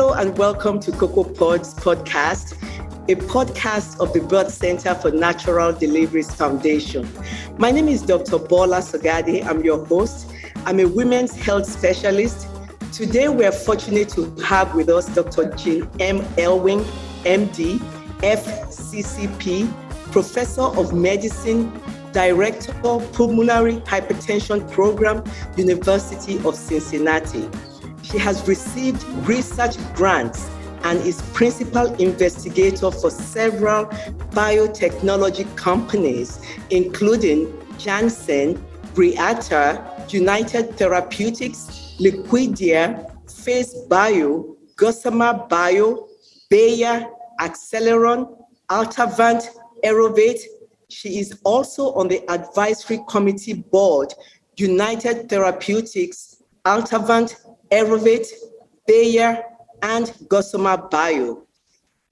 Hello and welcome to Cocoa Pods podcast, a podcast of the Birth Center for Natural Deliveries Foundation. My name is Dr. Bola Sogade. I'm your host. I'm a women's health specialist. Today, we're fortunate to have with us Dr. Jean M. Elwing, MD, FCCP, Professor of Medicine, Director, of Pulmonary Hypertension Program, University of Cincinnati. She has received research grants and is principal investigator for several biotechnology companies, including Janssen, Reata, United Therapeutics, Liquidia, Face Bio, Gossamer Bio, Bayer, Acceleron, Altavant, Aerovate. She is also on the advisory committee board, United Therapeutics, Altavant, Aerovate, Bayer, and Gossamer Bio.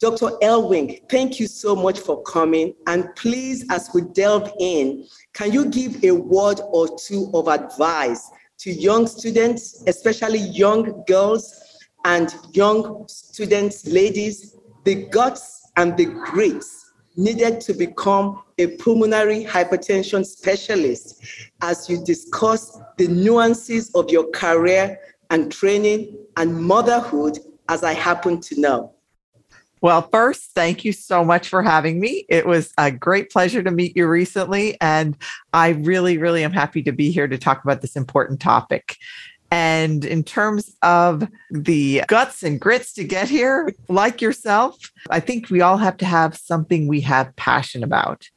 Dr. Elwing, thank you so much for coming. And please, as we delve in, can you give a word or two of advice to young students, especially young girls and young students, ladies, the guts and the grits needed to become a pulmonary hypertension specialist as you discuss the nuances of your career and training and motherhood as I happen to know. Well, first, thank you so much for having me. It was a great pleasure to meet you recently. And I really, really am happy to be here to talk about this important topic. And in terms of the guts and grits to get here, like yourself, I think we all have to have something we have passion about.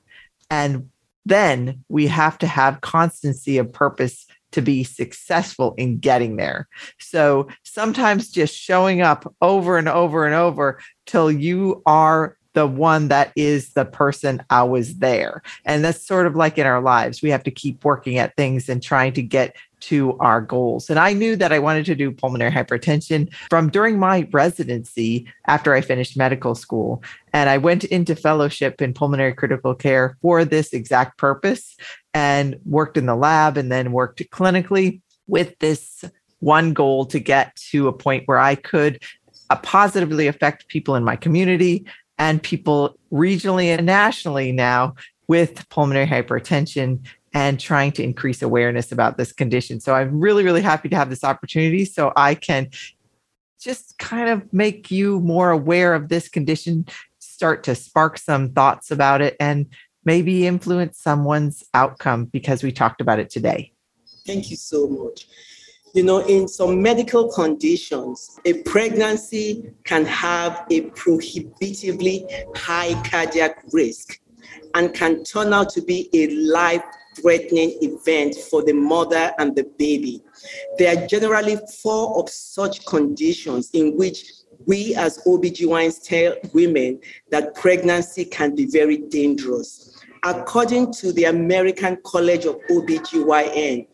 And then we have to have constancy of purpose to be successful in getting there. So sometimes just showing up over and over and over till you are the one that is the person I was there. And that's sort of like in our lives. We have to keep working at things and trying to get to our goals. And I knew that I wanted to do pulmonary hypertension from during my residency after I finished medical school. And I went into fellowship in pulmonary critical care for this exact purpose and worked in the lab and then worked clinically with this one goal to get to a point where I could uh, positively affect people in my community and people regionally and nationally now with pulmonary hypertension and trying to increase awareness about this condition. So I'm really, really happy to have this opportunity so I can just kind of make you more aware of this condition, start to spark some thoughts about it, and maybe influence someone's outcome because we talked about it today. Thank you so much. You know, in some medical conditions, a pregnancy can have a prohibitively high cardiac risk and can turn out to be a life threatening event for the mother and the baby. There are generally four of such conditions in which we as OBGYNs tell women that pregnancy can be very dangerous. According to the American College of OBGYN,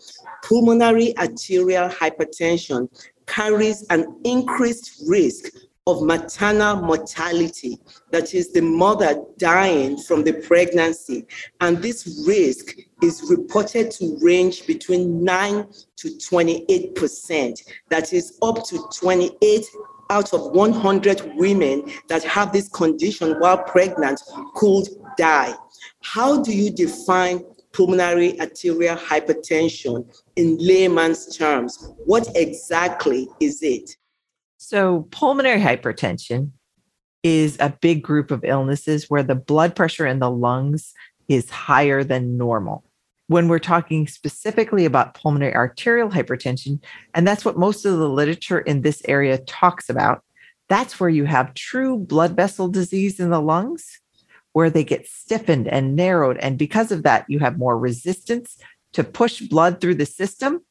pulmonary arterial hypertension carries an increased risk of maternal mortality, that is, the mother dying from the pregnancy. And this risk is reported to range between 9 to 28%. That is up to 28 out of 100 women that have this condition while pregnant could die. How do you define pulmonary arterial hypertension in layman's terms? What exactly is it? So, pulmonary hypertension is a big group of illnesses where the blood pressure in the lungs is higher than normal. When we're talking specifically about pulmonary arterial hypertension, and that's what most of the literature in this area talks about, that's where you have true blood vessel disease in the lungs, where they get stiffened and narrowed. And because of that, you have more resistance to push blood through the system.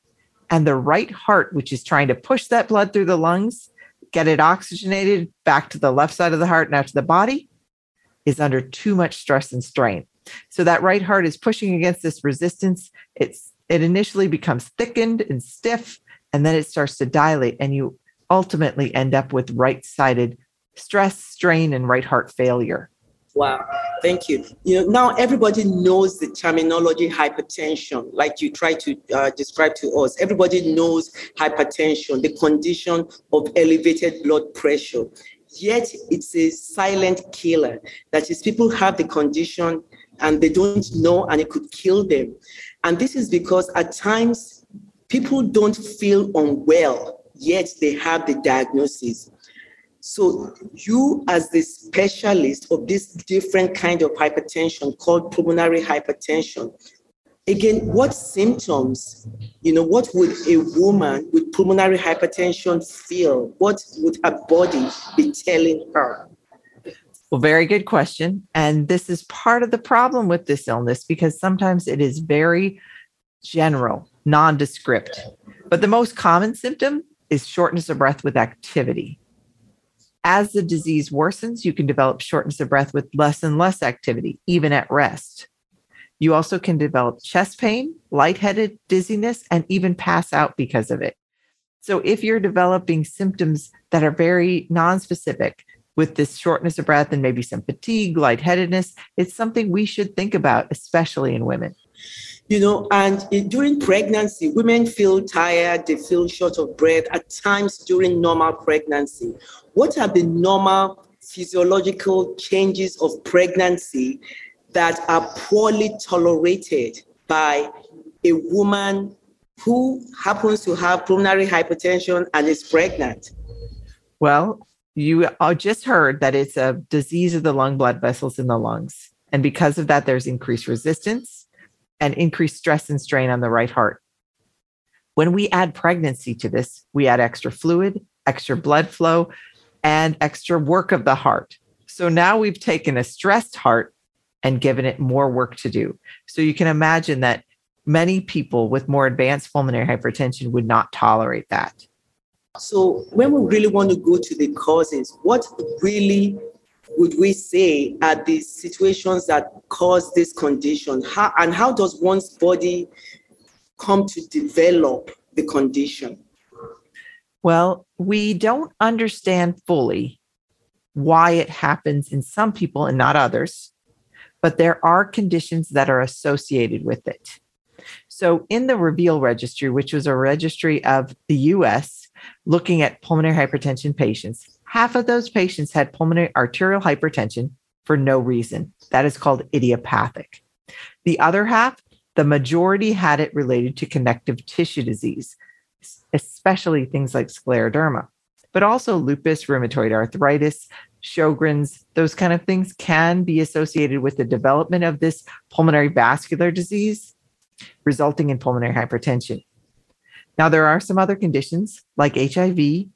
And the right heart, which is trying to push that blood through the lungs, get it oxygenated back to the left side of the heart, and out to the body, is under too much stress and strain. So that right heart is pushing against this resistance. It's it initially becomes thickened and stiff, and then it starts to dilate, and you ultimately end up with right-sided stress, strain, and right heart failure. Wow, thank you. You know, now everybody knows the terminology hypertension, like you try to uh, describe to us. Everybody knows hypertension, the condition of elevated blood pressure. Yet it's a silent killer. That is, people have the condition and they don't know, and it could kill them. And this is because at times people don't feel unwell, yet they have the diagnosis. So you as the specialist of this different kind of hypertension called pulmonary hypertension, again, what symptoms, you know, what would a woman with pulmonary hypertension feel? What would her body be telling her? Well, very good question. And this is part of the problem with this illness because sometimes it is very general, nondescript. But the most common symptom is shortness of breath with activity. As the disease worsens, you can develop shortness of breath with less and less activity, even at rest. You also can develop chest pain, lightheaded, dizziness, and even pass out because of it. So, if you're developing symptoms that are very nonspecific with this shortness of breath and maybe some fatigue, lightheadedness, it's something we should think about, especially in women you know, and during pregnancy, women feel tired, they feel short of breath at times during normal pregnancy. What are the normal physiological changes of pregnancy that are poorly tolerated by a woman who happens to have pulmonary hypertension and is pregnant? Well, you just heard that it's a disease of the lung blood vessels in the lungs. And because of that, there's increased resistance and increased stress and strain on the right heart. When we add pregnancy to this, we add extra fluid, extra blood flow, and extra work of the heart. So now we've taken a stressed heart and given it more work to do. So you can imagine that many people with more advanced pulmonary hypertension would not tolerate that. So, when we really want to go to the causes, what really would we say are the situations that cause this condition? How, and how does one's body come to develop the condition? Well, we don't understand fully why it happens in some people and not others, but there are conditions that are associated with it. So, in the REVEAL registry, which was a registry of the US looking at pulmonary hypertension patients, half of those patients had pulmonary arterial hypertension for no reason. That is called idiopathic. The other half, the majority had it related to connective tissue disease, especially things like scleroderma, but also lupus, rheumatoid arthritis, Sjogren's, those kind of things can be associated with the development of this pulmonary vascular disease, resulting in pulmonary hypertension. Now, there are some other conditions like HIV,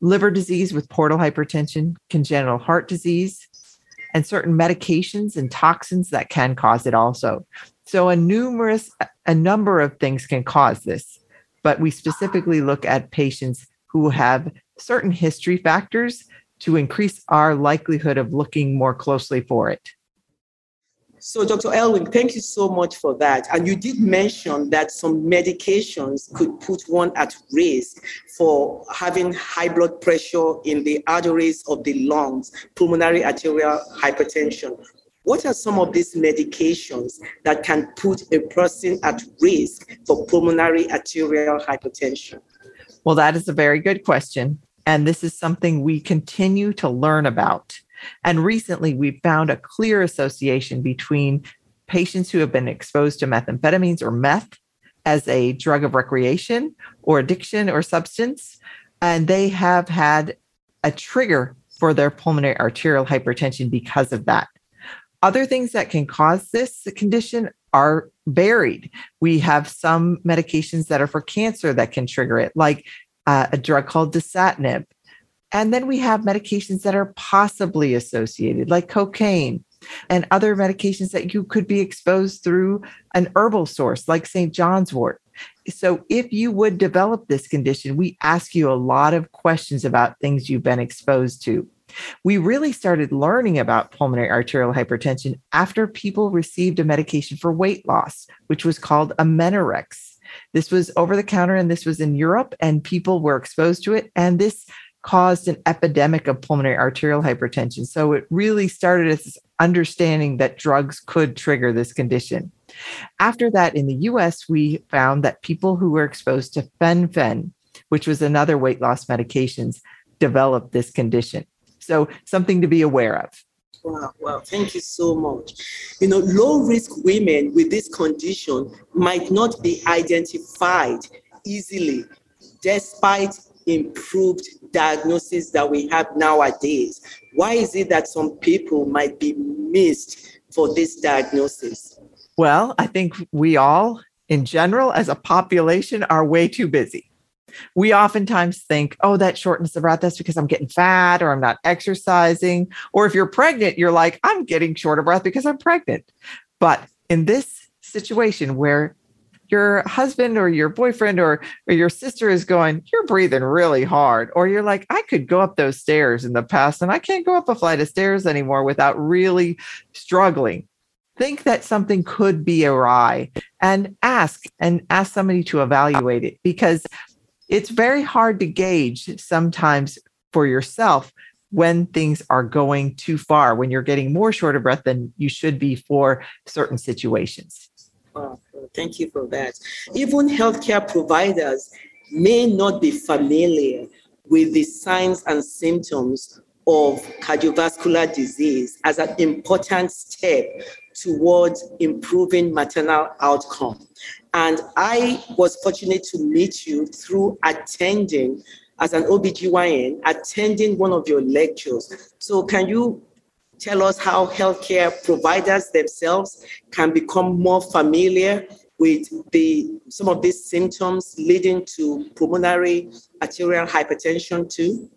liver disease with portal hypertension, congenital heart disease, and certain medications and toxins that can cause it also. So a numerous a number of things can cause this, but we specifically look at patients who have certain history factors to increase our likelihood of looking more closely for it. So, Dr. Elwing, thank you so much for that. And you did mention that some medications could put one at risk for having high blood pressure in the arteries of the lungs, pulmonary arterial hypertension. What are some of these medications that can put a person at risk for pulmonary arterial hypertension? Well, that is a very good question. And this is something we continue to learn about. And recently, we found a clear association between patients who have been exposed to methamphetamines or meth as a drug of recreation or addiction or substance, and they have had a trigger for their pulmonary arterial hypertension because of that. Other things that can cause this condition are varied. We have some medications that are for cancer that can trigger it, like uh, a drug called dasatinib. And then we have medications that are possibly associated, like cocaine and other medications that you could be exposed through an herbal source, like St. John's wort. So, if you would develop this condition, we ask you a lot of questions about things you've been exposed to. We really started learning about pulmonary arterial hypertension after people received a medication for weight loss, which was called Aminorex. This was over the counter and this was in Europe, and people were exposed to it. And this caused an epidemic of pulmonary arterial hypertension. So it really started as understanding that drugs could trigger this condition. After that, in the US, we found that people who were exposed to fen-phen, which was another weight loss medications, developed this condition. So something to be aware of. Wow, wow, thank you so much. You know, low risk women with this condition might not be identified easily despite improved diagnosis that we have nowadays. Why is it that some people might be missed for this diagnosis? Well, I think we all, in general, as a population, are way too busy we oftentimes think, oh, that shortness of breath, that's because I'm getting fat or I'm not exercising. Or if you're pregnant, you're like, I'm getting short of breath because I'm pregnant. But in this situation where your husband or your boyfriend or, or your sister is going, you're breathing really hard, or you're like, I could go up those stairs in the past and I can't go up a flight of stairs anymore without really struggling think that something could be awry and ask and ask somebody to evaluate it because it's very hard to gauge sometimes for yourself when things are going too far, when you're getting more short of breath than you should be for certain situations. Thank you for that. Even healthcare providers may not be familiar with the signs and symptoms of cardiovascular disease as an important step towards improving maternal outcome. And I was fortunate to meet you through attending, as an OBGYN, attending one of your lectures. So, can you tell us how healthcare providers themselves can become more familiar with the some of these symptoms leading to pulmonary arterial hypertension too?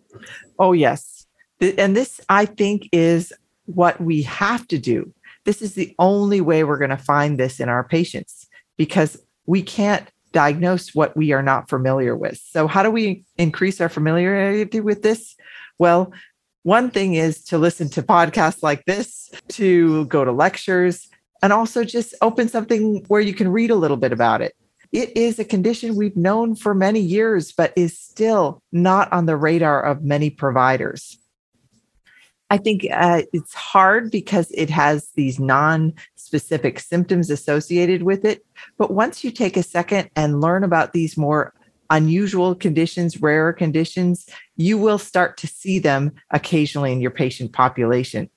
Oh yes. And this I think is what we have to do. This is the only way we're going to find this in our patients because we can't diagnose what we are not familiar with. So, how do we increase our familiarity with this? Well, one thing is to listen to podcasts like this, to go to lectures, and also just open something where you can read a little bit about it. It is a condition we've known for many years, but is still not on the radar of many providers. I think uh, it's hard because it has these non specific symptoms associated with it. But once you take a second and learn about these more unusual conditions, rarer conditions, you will start to see them occasionally in your patient population.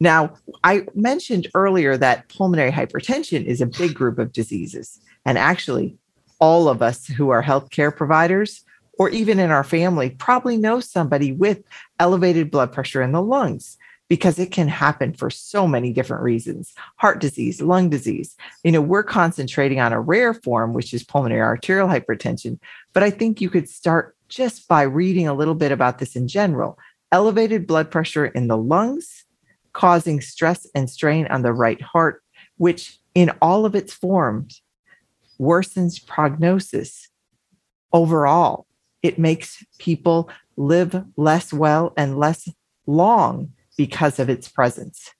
Now, I mentioned earlier that pulmonary hypertension is a big group of diseases. And actually, all of us who are healthcare providers or even in our family probably know somebody with elevated blood pressure in the lungs because it can happen for so many different reasons heart disease lung disease. You know we're concentrating on a rare form which is pulmonary arterial hypertension but i think you could start just by reading a little bit about this in general. Elevated blood pressure in the lungs causing stress and strain on the right heart which in all of its forms worsens prognosis. Overall it makes people live less well and less long because of its presence.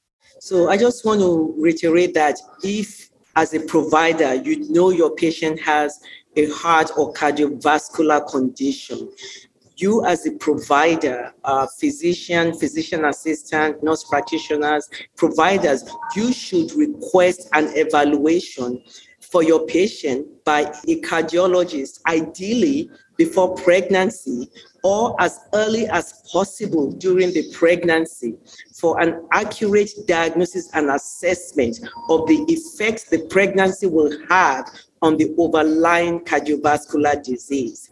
So I just want to reiterate that if, as a provider, you know your patient has a heart or cardiovascular condition, you as a provider, physician, physician assistant, nurse practitioners, providers, you should request an evaluation for your patient by a cardiologist, ideally before pregnancy or as early as possible during the pregnancy for an accurate diagnosis and assessment of the effects the pregnancy will have on the overlying cardiovascular disease.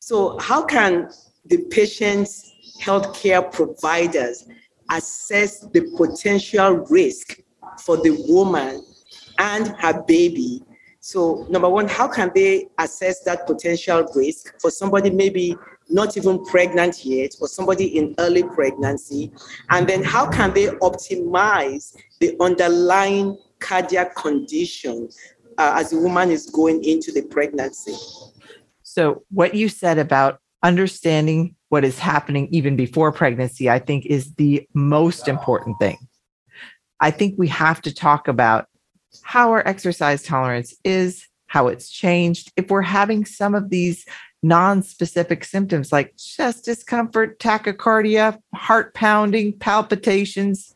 So, how can the patient's healthcare providers assess the potential risk for the woman and her baby so, number one, how can they assess that potential risk for somebody maybe not even pregnant yet or somebody in early pregnancy? And then, how can they optimize the underlying cardiac condition uh, as a woman is going into the pregnancy? So, what you said about understanding what is happening even before pregnancy, I think is the most important thing. I think we have to talk about how our exercise tolerance is, how it's changed. If we're having some of these non-specific symptoms like chest discomfort, tachycardia, heart pounding, palpitations.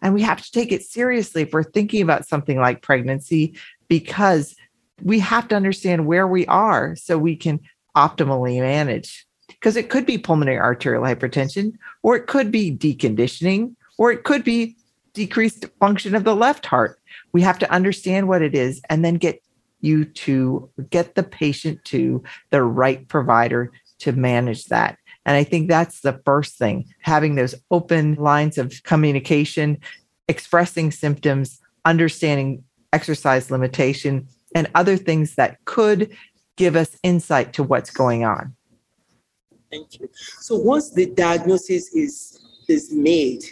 And we have to take it seriously if we're thinking about something like pregnancy because we have to understand where we are so we can optimally manage. Because it could be pulmonary arterial hypertension, or it could be deconditioning, or it could be decreased function of the left heart. We have to understand what it is and then get you to get the patient to the right provider to manage that. And I think that's the first thing having those open lines of communication, expressing symptoms, understanding exercise limitation, and other things that could give us insight to what's going on. Thank you. So once the diagnosis is is made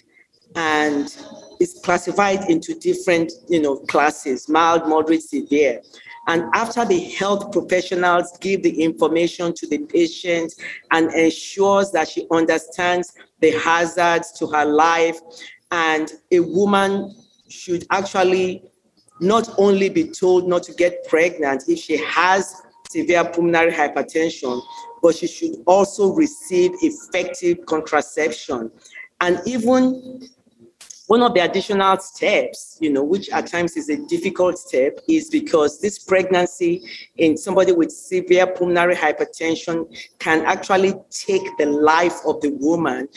and is classified into different, you know, classes, mild, moderate, severe. And after the health professionals give the information to the patient and ensures that she understands the hazards to her life, and a woman should actually not only be told not to get pregnant if she has severe pulmonary hypertension, but she should also receive effective contraception. And even one of the additional steps, you know, which at times is a difficult step, is because this pregnancy in somebody with severe pulmonary hypertension can actually take the life of the woman.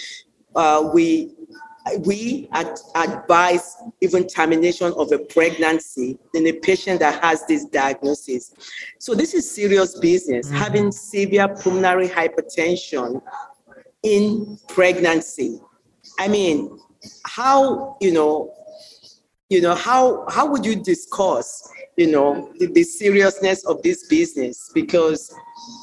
Uh, we we ad- advise even termination of a pregnancy in a patient that has this diagnosis. So this is serious business. Mm-hmm. Having severe pulmonary hypertension in pregnancy. I mean, how you know you know how how would you discuss you know the, the, seriousness of this business? Because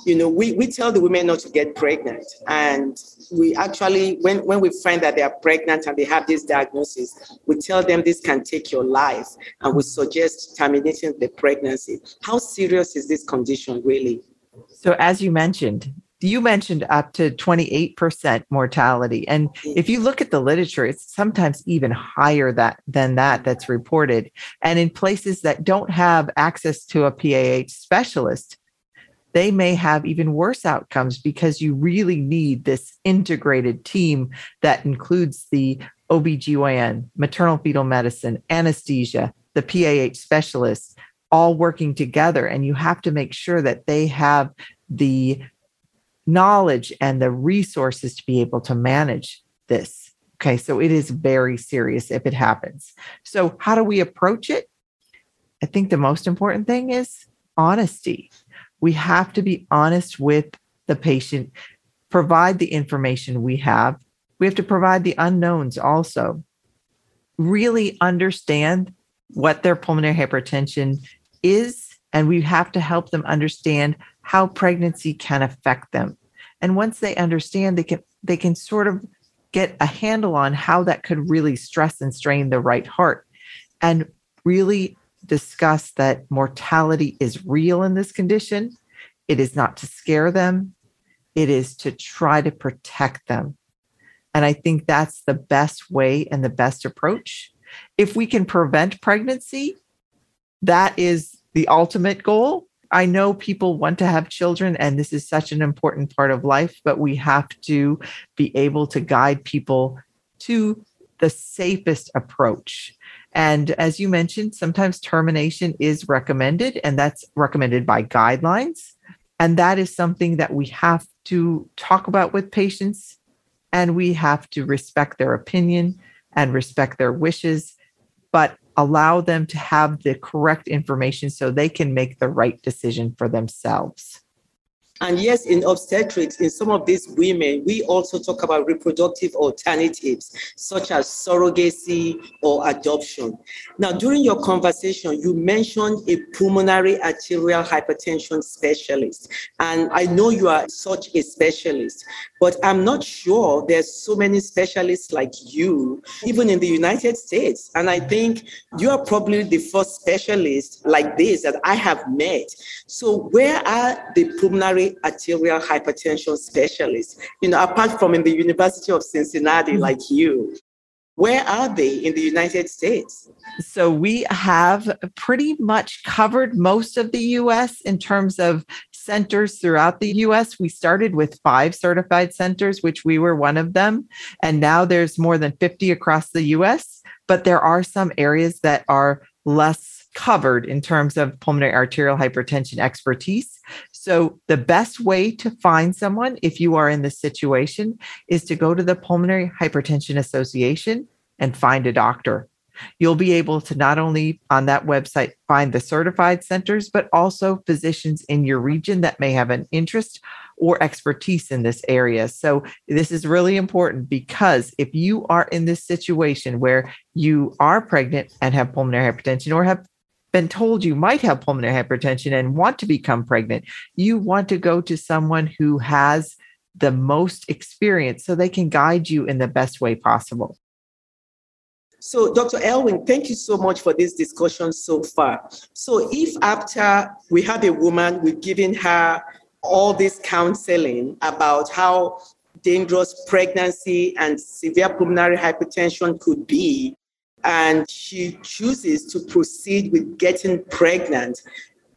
you know we, we tell the women not to get pregnant. And we actually when when we find that they are pregnant and they have this diagnosis we tell them this can take your life. And we suggest terminating the pregnancy. How serious is this condition really? So as you mentioned you mentioned up to 28% mortality. And mm-hmm. if you look at the literature it's sometimes even higher that than that that's reported. And in places that don't have access to a PAH specialist they may have even worse outcomes because you really need this integrated team that includes the OBGYN, maternal fetal medicine, anesthesia, the PAH specialists all working together. And you have to make sure that they have the knowledge and the resources to be able to manage this. Okay, so it is very serious if it happens. So, how do we approach it? I think the most important thing is honesty. We have to be honest with the patient, provide the information we have. We have to provide the unknowns also. Really understand what their pulmonary hypertension is, and we have to help them understand how pregnancy can affect them. And once they understand, they can they can sort of get a handle on how that could really stress and strain the right heart and really discuss that mortality is real in this condition. It is not to scare them, it is to try to protect them. And I think that's the best way and the best approach. If we can prevent pregnancy, that is the ultimate goal. I know people want to have children, and this is such an important part of life, but we have to be able to guide people to the safest approach. And as you mentioned, sometimes termination is recommended, and that's recommended by guidelines. And that is something that we have to talk about with patients, and we have to respect their opinion and respect their wishes. But allow them to have the correct information so they can make the right decision for themselves. And yes, in obstetrics, in some of these women, we also talk about reproductive alternatives, such as surrogacy or adoption. Now, during your conversation, you mentioned a pulmonary arterial hypertension specialist. And I know you are such a specialist, but I'm not sure there's so many specialists like you, even in the United States. And I think you are probably the first specialist like this that I have met. So, where are the pulmonary arterial hypertension specialists, you know, apart from in the University of Cincinnati, mm-hmm. like you. Where are they in the United States? So we have pretty much covered most of the US in terms of centers throughout the US. We started with five certified centers, which we were one of them. And now there's more than 50 across the US. But there are some areas that are less covered in terms of pulmonary arterial hypertension expertise. So, the best way to find someone if you are in this situation is to go to the Pulmonary Hypertension Association and find a doctor. You'll be able to not only on that website find the certified centers, but also physicians in your region that may have an interest or expertise in this area. So, this is really important because if you are in this situation where you are pregnant and have pulmonary hypertension or have been told you might have pulmonary hypertension and want to become pregnant, you want to go to someone who has the most experience so they can guide you in the best way possible. So, Dr. Elwing, thank you so much for this discussion so far. So, if after we have a woman, we've given her all this counseling about how dangerous pregnancy and severe pulmonary hypertension could be, and she chooses to proceed with getting pregnant,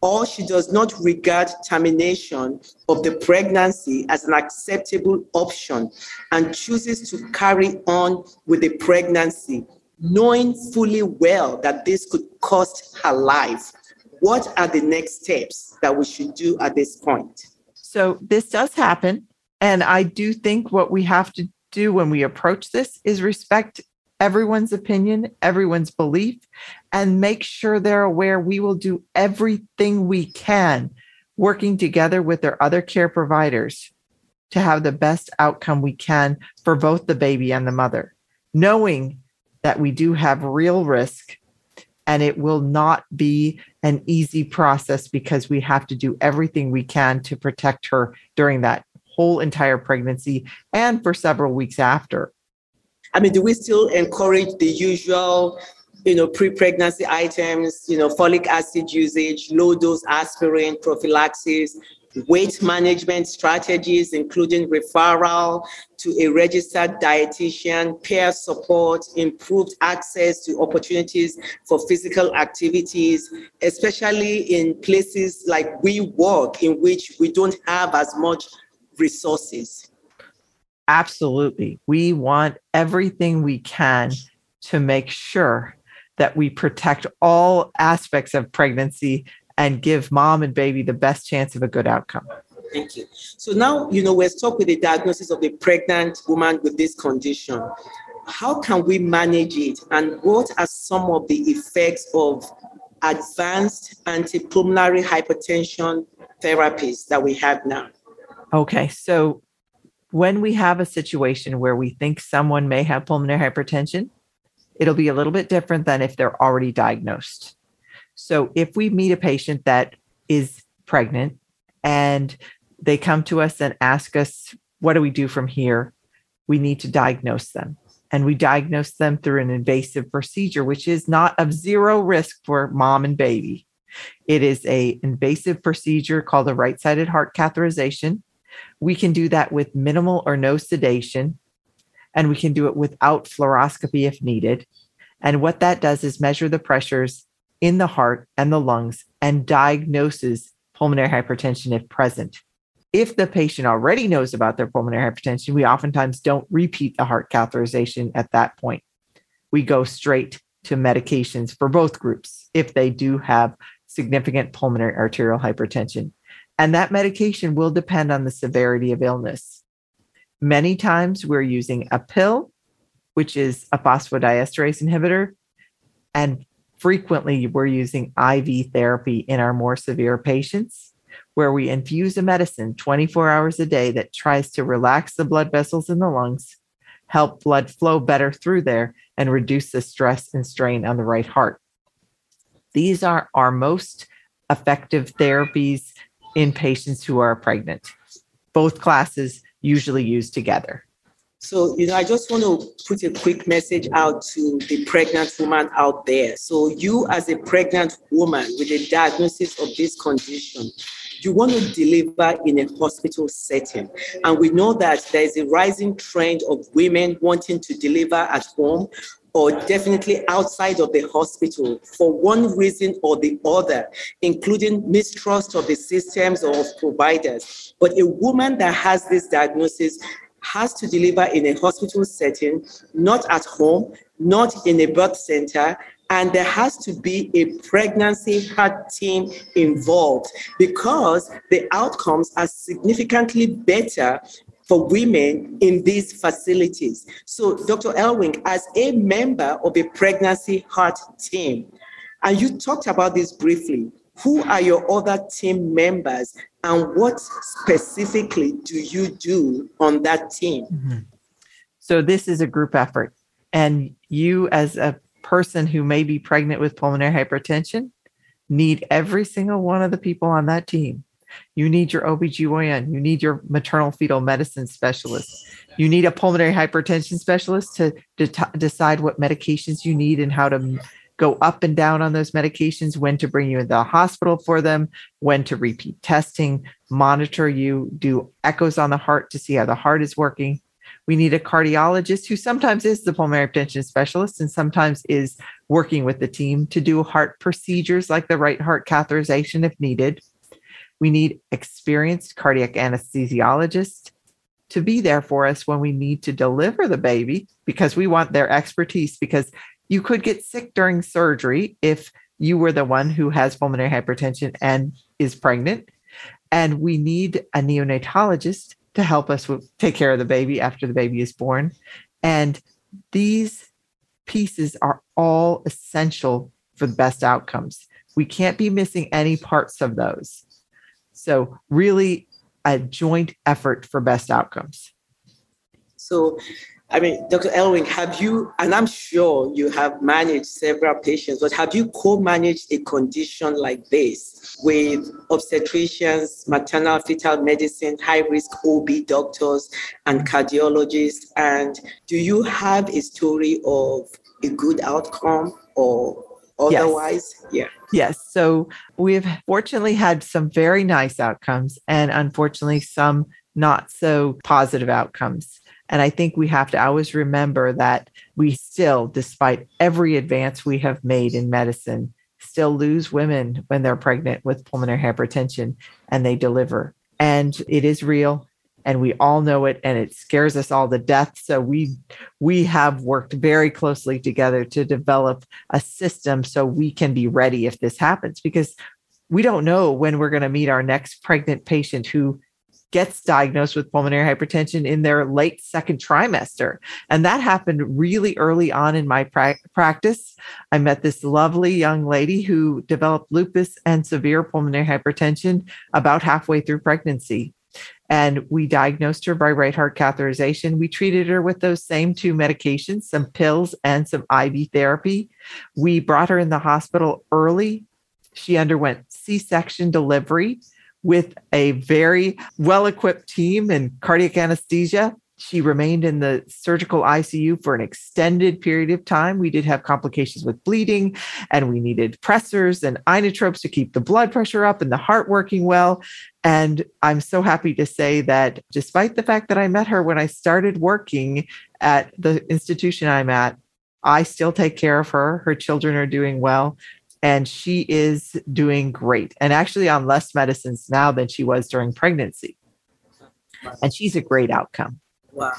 or she does not regard termination of the pregnancy as an acceptable option and chooses to carry on with the pregnancy, knowing fully well that this could cost her life, what are the next steps that we should do at this point? So, this does happen. And I do think what we have to do when we approach this is respect everyone's opinion, everyone's belief, and make sure they're aware we will do everything we can working together with their other care providers to have the best outcome we can for both the baby and the mother, knowing that we do have real risk and it will not be an easy process because we have to do everything we can to protect her during that whole entire pregnancy and for several weeks after. I mean, do we still encourage the usual, you know, pre-pregnancy items, you know, folic acid usage, low dose aspirin, prophylaxis, weight management strategies, including referral to a registered dietitian, peer support, improved access to opportunities for physical activities, especially in places like we work, in which we don't have as much resources. Absolutely. We want everything we can to make sure that we protect all aspects of pregnancy and give mom and baby the best chance of a good outcome. Thank you. So now, you know, we're stuck with the diagnosis of the pregnant woman with this condition. How can we manage it? And what are some of the effects of advanced antipulmonary hypertension therapies that we have now? Okay. So when we have a situation where we think someone may have pulmonary hypertension, it'll be a little bit different than if they're already diagnosed. So if we meet a patient that is pregnant and they come to us and ask us, what do we do from here? We need to diagnose them. And we diagnose them through an invasive procedure, which is not of zero risk for mom and baby. It is a invasive procedure called a right-sided heart catheterization. We can do that with minimal or no sedation, and we can do it without fluoroscopy if needed. And what that does is measure the pressures in the heart and the lungs and diagnoses pulmonary hypertension if present. If the patient already knows about their pulmonary hypertension, we oftentimes don't repeat the heart catheterization at that point. We go straight to medications for both groups if they do have significant pulmonary arterial hypertension. And that medication will depend on the severity of illness. Many times we're using a pill, which is a phosphodiesterase inhibitor, and frequently we're using IV therapy in our more severe patients, where we infuse a medicine 24 hours a day that tries to relax the blood vessels in the lungs, help blood flow better through there, and reduce the stress and strain on the right heart. These are our most effective therapies in patients who are pregnant. Both classes usually used together. So, you know, I just want to put a quick message out to the pregnant woman out there. So, you as a pregnant woman with a diagnosis of this condition, you want to deliver in a hospital setting. And we know that there is a rising trend of women wanting to deliver at home, or definitely outside of the hospital for one reason or the other, including mistrust of the systems or of providers. But a woman that has this diagnosis has to deliver in a hospital setting, not at home, not in a birth center, and there has to be a pregnancy heart team involved because the outcomes are significantly better for women in these facilities. So, Dr. Elwing, as a member of a pregnancy heart team, and you talked about this briefly, who are your other team members and what specifically do you do on that team? Mm-hmm. So, this is a group effort, and you, as a person who may be pregnant with pulmonary hypertension, need every single one of the people on that team you need your OBGYN. You need your maternal fetal medicine specialist. You need a pulmonary hypertension specialist to de- decide what medications you need and how to go up and down on those medications, when to bring you into the hospital for them, when to repeat testing, monitor you, do echoes on the heart to see how the heart is working. We need a cardiologist who sometimes is the pulmonary hypertension specialist and sometimes is working with the team to do heart procedures like the right heart catheterization if needed. We need experienced cardiac anesthesiologists to be there for us when we need to deliver the baby because we want their expertise because you could get sick during surgery if you were the one who has pulmonary hypertension and is pregnant. And we need a neonatologist to help us with, take care of the baby after the baby is born. And these pieces are all essential for the best outcomes. We can't be missing any parts of those so, really, a joint effort for best outcomes. So, I mean, Dr. Elwing, have you, and I'm sure you have managed several patients, but have you co managed a condition like this with obstetricians, maternal fetal medicine, high risk OB doctors, and cardiologists? And do you have a story of a good outcome or otherwise? Yes. Yeah. Yes. So we've fortunately had some very nice outcomes and unfortunately some not so positive outcomes. And I think we have to always remember that we still, despite every advance we have made in medicine, still lose women when they're pregnant with pulmonary hypertension and they deliver. And it is real and we all know it and it scares us all to death so we we have worked very closely together to develop a system so we can be ready if this happens because we don't know when we're going to meet our next pregnant patient who gets diagnosed with pulmonary hypertension in their late second trimester. And that happened really early on in my pra- practice. I met this lovely young lady who developed lupus and severe pulmonary hypertension about halfway through pregnancy and we diagnosed her by right heart catheterization. We treated her with those same two medications, some pills and some IV therapy. We brought her in the hospital early. She underwent C section delivery with a very well equipped team and cardiac anesthesia. She remained in the surgical ICU for an extended period of time. We did have complications with bleeding, and we needed pressors and inotropes to keep the blood pressure up and the heart working well. And I'm so happy to say that despite the fact that I met her when I started working at the institution I'm at, I still take care of her. Her children are doing well and she is doing great and actually on less medicines now than she was during pregnancy. And she's a great outcome. Wow.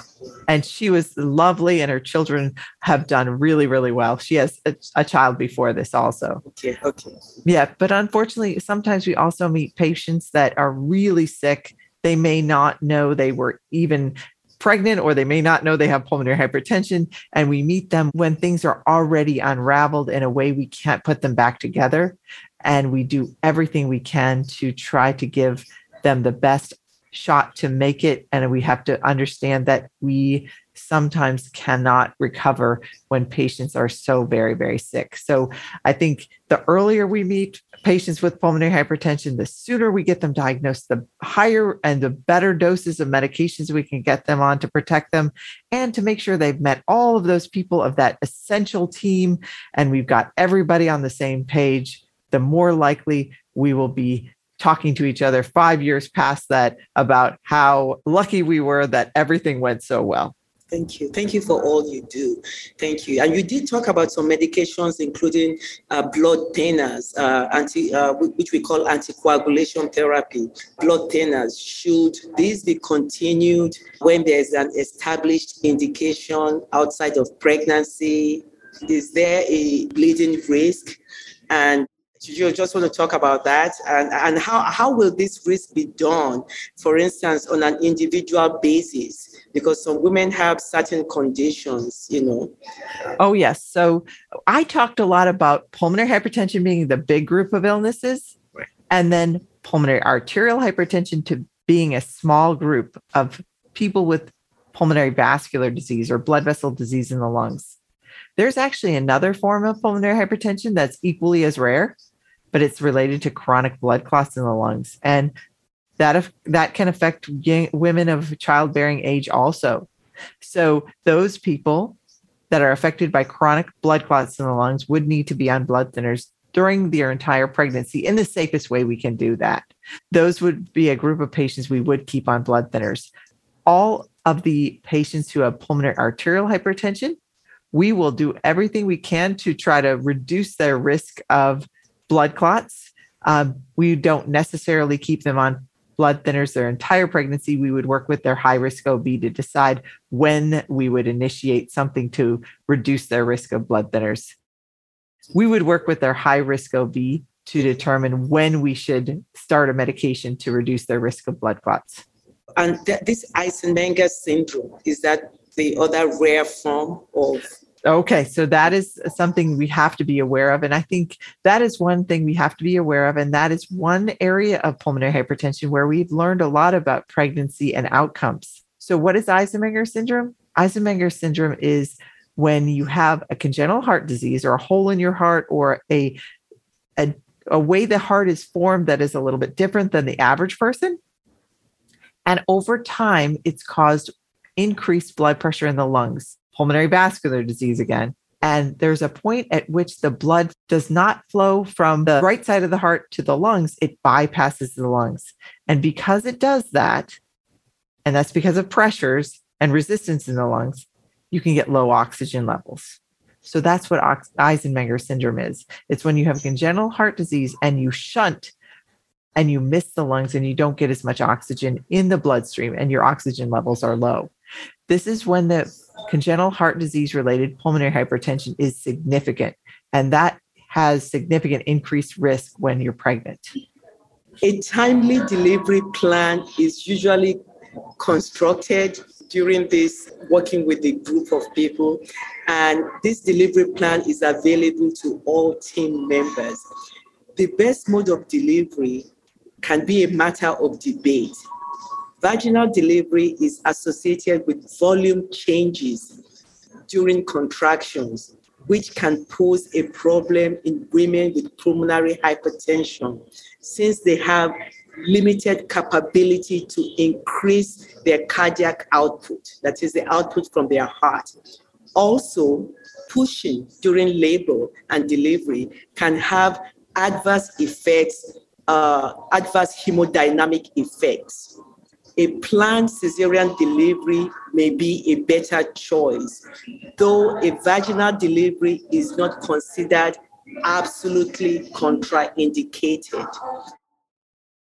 And she was lovely, and her children have done really, really well. She has a, a, child before this, also. Okay. Okay. Yeah. But unfortunately, sometimes we also meet patients that are really sick. They may not know they were even pregnant or they may not know they have pulmonary hypertension. And we meet them when things are already unraveled in a way we can't put them back together. And we do everything we can to try to give them the best shot to make it. And we have to understand that we sometimes cannot recover when patients are so very, very sick. So I think the earlier we meet patients with pulmonary hypertension, the sooner we get them diagnosed, the higher and the better doses of medications we can get them on to protect them and to make sure they've met all of those people of that essential team and we've got everybody on the same page, the more likely we will be talking to each other five years past that about how lucky we were that everything went so well. Thank you. Thank you for all you do. Thank you. And you did talk about some medications, including uh, blood thinners, uh, anti, uh, which we call anticoagulation therapy. Blood thinners. Should these be continued when there's an established indication outside of pregnancy? Is there a bleeding risk? And you just want to talk about that and, and how, how will this risk be done, for instance, on an individual basis? Because some women have certain conditions, you know. Oh, yes. So I talked a lot about pulmonary hypertension being the big group of illnesses, right. and then pulmonary arterial hypertension to being a small group of people with pulmonary vascular disease or blood vessel disease in the lungs. There's actually another form of pulmonary hypertension that's equally as rare, but it's related to chronic blood clots in the lungs. And that, that can affect women of childbearing age also. So those people that are affected by chronic blood clots in the lungs would need to be on blood thinners during their entire pregnancy in the safest way we can do that. Those would be a group of patients we would keep on blood thinners. All of the patients who have pulmonary arterial hypertension, we will do everything we can to try to reduce their risk of blood clots. Um, we don't necessarily keep them on blood thinners their entire pregnancy. We would work with their high risk OB to decide when we would initiate something to reduce their risk of blood thinners. We would work with their high risk OB to determine when we should start a medication to reduce their risk of blood clots. And th- this Eisenmenger syndrome, is that the other rare form of Okay, so that is something we have to be aware of. And I think that is one thing we have to be aware of. And that is one area of pulmonary hypertension where we've learned a lot about pregnancy and outcomes. So, what is Eisenmenger syndrome? Eisenmenger syndrome is when you have a congenital heart disease or a hole in your heart or a, a, a way the heart is formed that is a little bit different than the average person. And over time, it's caused increased blood pressure in the lungs pulmonary vascular disease again. And there's a point at which the blood does not flow from the right side of the heart to the lungs, it bypasses the lungs. And because it does that, and that's because of pressures and resistance in the lungs, you can get low oxygen levels. So that's what Eisenmenger syndrome is. It's when you have congenital heart disease and you shunt and you miss the lungs and you don't get as much oxygen in the bloodstream and your oxygen levels are low. This is when the congenital heart disease related pulmonary hypertension is significant, and that has significant increased risk when you're pregnant. A timely delivery plan is usually constructed during this working with a group of people, and this delivery plan is available to all team members. The best mode of delivery can be a matter of debate Vaginal delivery is associated with volume changes during contractions, which can pose a problem in women with pulmonary hypertension since they have limited capability to increase their cardiac output, that is, the output from their heart. Also, pushing during labor and delivery can have adverse effects, uh, adverse hemodynamic effects a planned cesarean delivery may be a better choice, though a vaginal delivery is not considered absolutely contraindicated.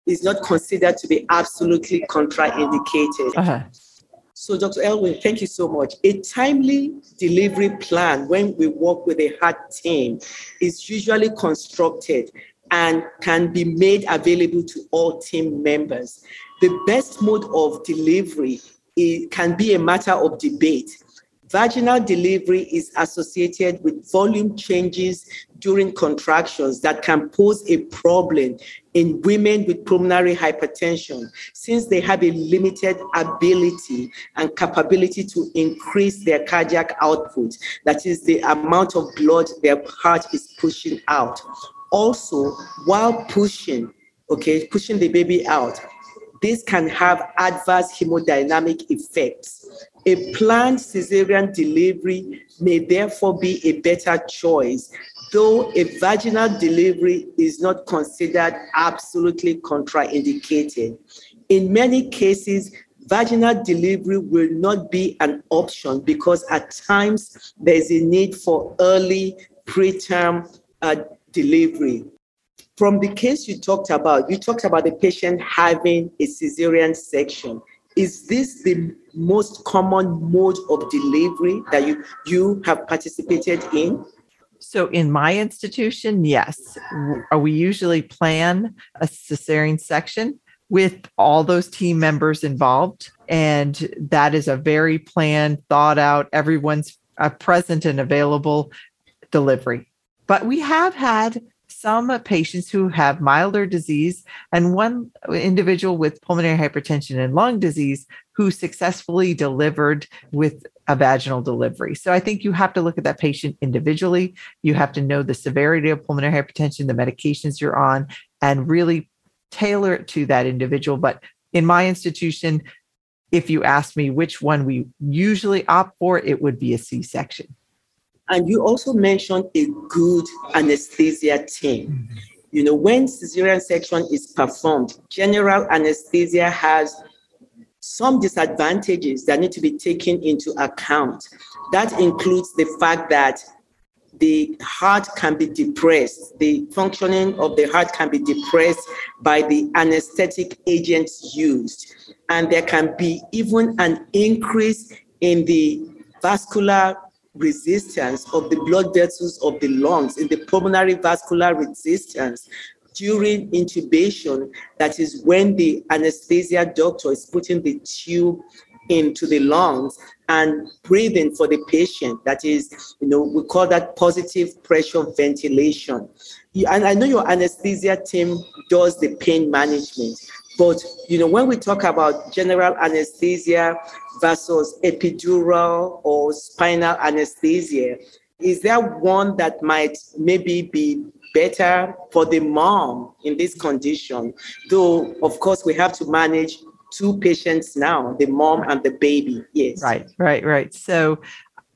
Is not considered to be absolutely contraindicated. Uh-huh. So, Dr. Elwing, thank you so much. A timely delivery plan when we work with a heart team is usually constructed and can be made available to all team members the best mode of delivery can be a matter of debate. Vaginal delivery is associated with volume changes during contractions that can pose a problem in women with pulmonary hypertension since they have a limited ability and capability to increase their cardiac output, that is, the amount of blood their heart is pushing out. Also, while pushing, okay, pushing the baby out, this can have adverse hemodynamic effects. A planned cesarean delivery may therefore be a better choice, though a vaginal delivery is not considered absolutely contraindicated. In many cases, vaginal delivery will not be an option because at times there's a need for early preterm uh, delivery. From the case you talked about, you talked about the patient having a cesarean section. Is this the most common mode of delivery that you, you have participated in? So, in my institution, yes, we usually plan a cesarean section with all those team members involved. And that is a very planned, thought out, everyone's uh, present and available delivery. But we have had some patients who have milder disease and one individual with pulmonary hypertension and lung disease who successfully delivered with a vaginal delivery. So I think you have to look at that patient individually. You have to know the severity of pulmonary hypertension, the medications you're on, and really tailor it to that individual. But in my institution, if you ask me which one we usually opt for, it would be a C section. And you also mentioned a good anesthesia team. Mm-hmm. You know, when cesarean section is performed, general anesthesia has some disadvantages that need to be taken into account. That includes the fact that the heart can be depressed. The functioning of the heart can be depressed by the anesthetic agents used. And there can be even an increase in the vascular resistance of the blood vessels of the lungs, in the pulmonary vascular resistance during intubation. That is when the anesthesia doctor is putting the tube into the lungs and breathing for the patient. That is, you know, we call that positive pressure ventilation. And I know your anesthesia team does the pain management, but you know, when we talk about general anesthesia versus epidural or spinal anesthesia, is there one that might maybe be better for the mom in this condition? Though, of course, we have to manage two patients now the mom and the baby. Yes. Right, right, right. So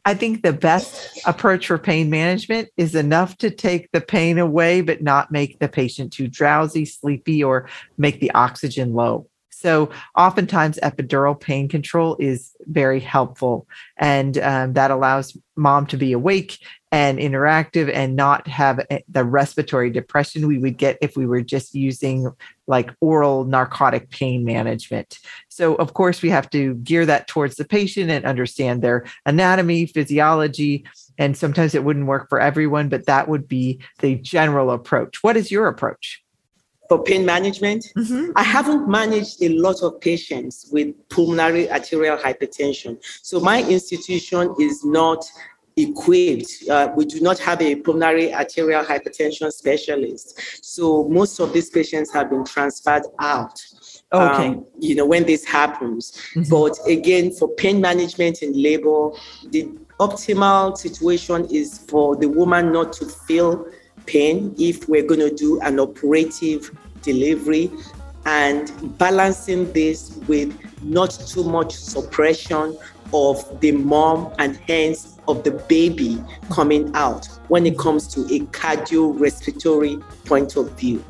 I think the best approach for pain management is enough to take the pain away, but not make the patient too drowsy, sleepy, or make the oxygen low. So, oftentimes, epidural pain control is very helpful, and um, that allows mom to be awake and interactive and not have the respiratory depression we would get if we were just using like oral narcotic pain management. So, of course, we have to gear that towards the patient and understand their anatomy, physiology. And sometimes it wouldn't work for everyone, but that would be the general approach. What is your approach? For pain management, mm-hmm. I haven't managed a lot of patients with pulmonary arterial hypertension. So, my institution is not equipped. Uh, we do not have a pulmonary arterial hypertension specialist. So most of these patients have been transferred out. Okay. Um, you know, when this happens. Mm-hmm. But again, for pain management in labor, the optimal situation is for the woman not to feel pain if we're going to do an operative delivery and balancing this with not too much suppression of the mom and hence of the baby coming out when it comes to a cardiorespiratory point of view.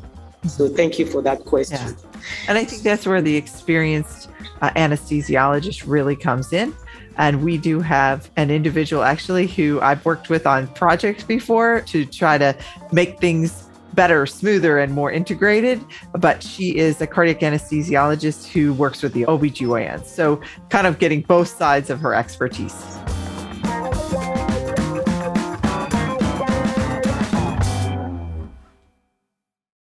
So thank you for that question. Yeah. And I think that's where the experienced uh, anesthesiologist really comes in. And we do have an individual actually who I've worked with on projects before to try to make things better, smoother, and more integrated. But she is a cardiac anesthesiologist who works with the OBGYN. So, kind of getting both sides of her expertise.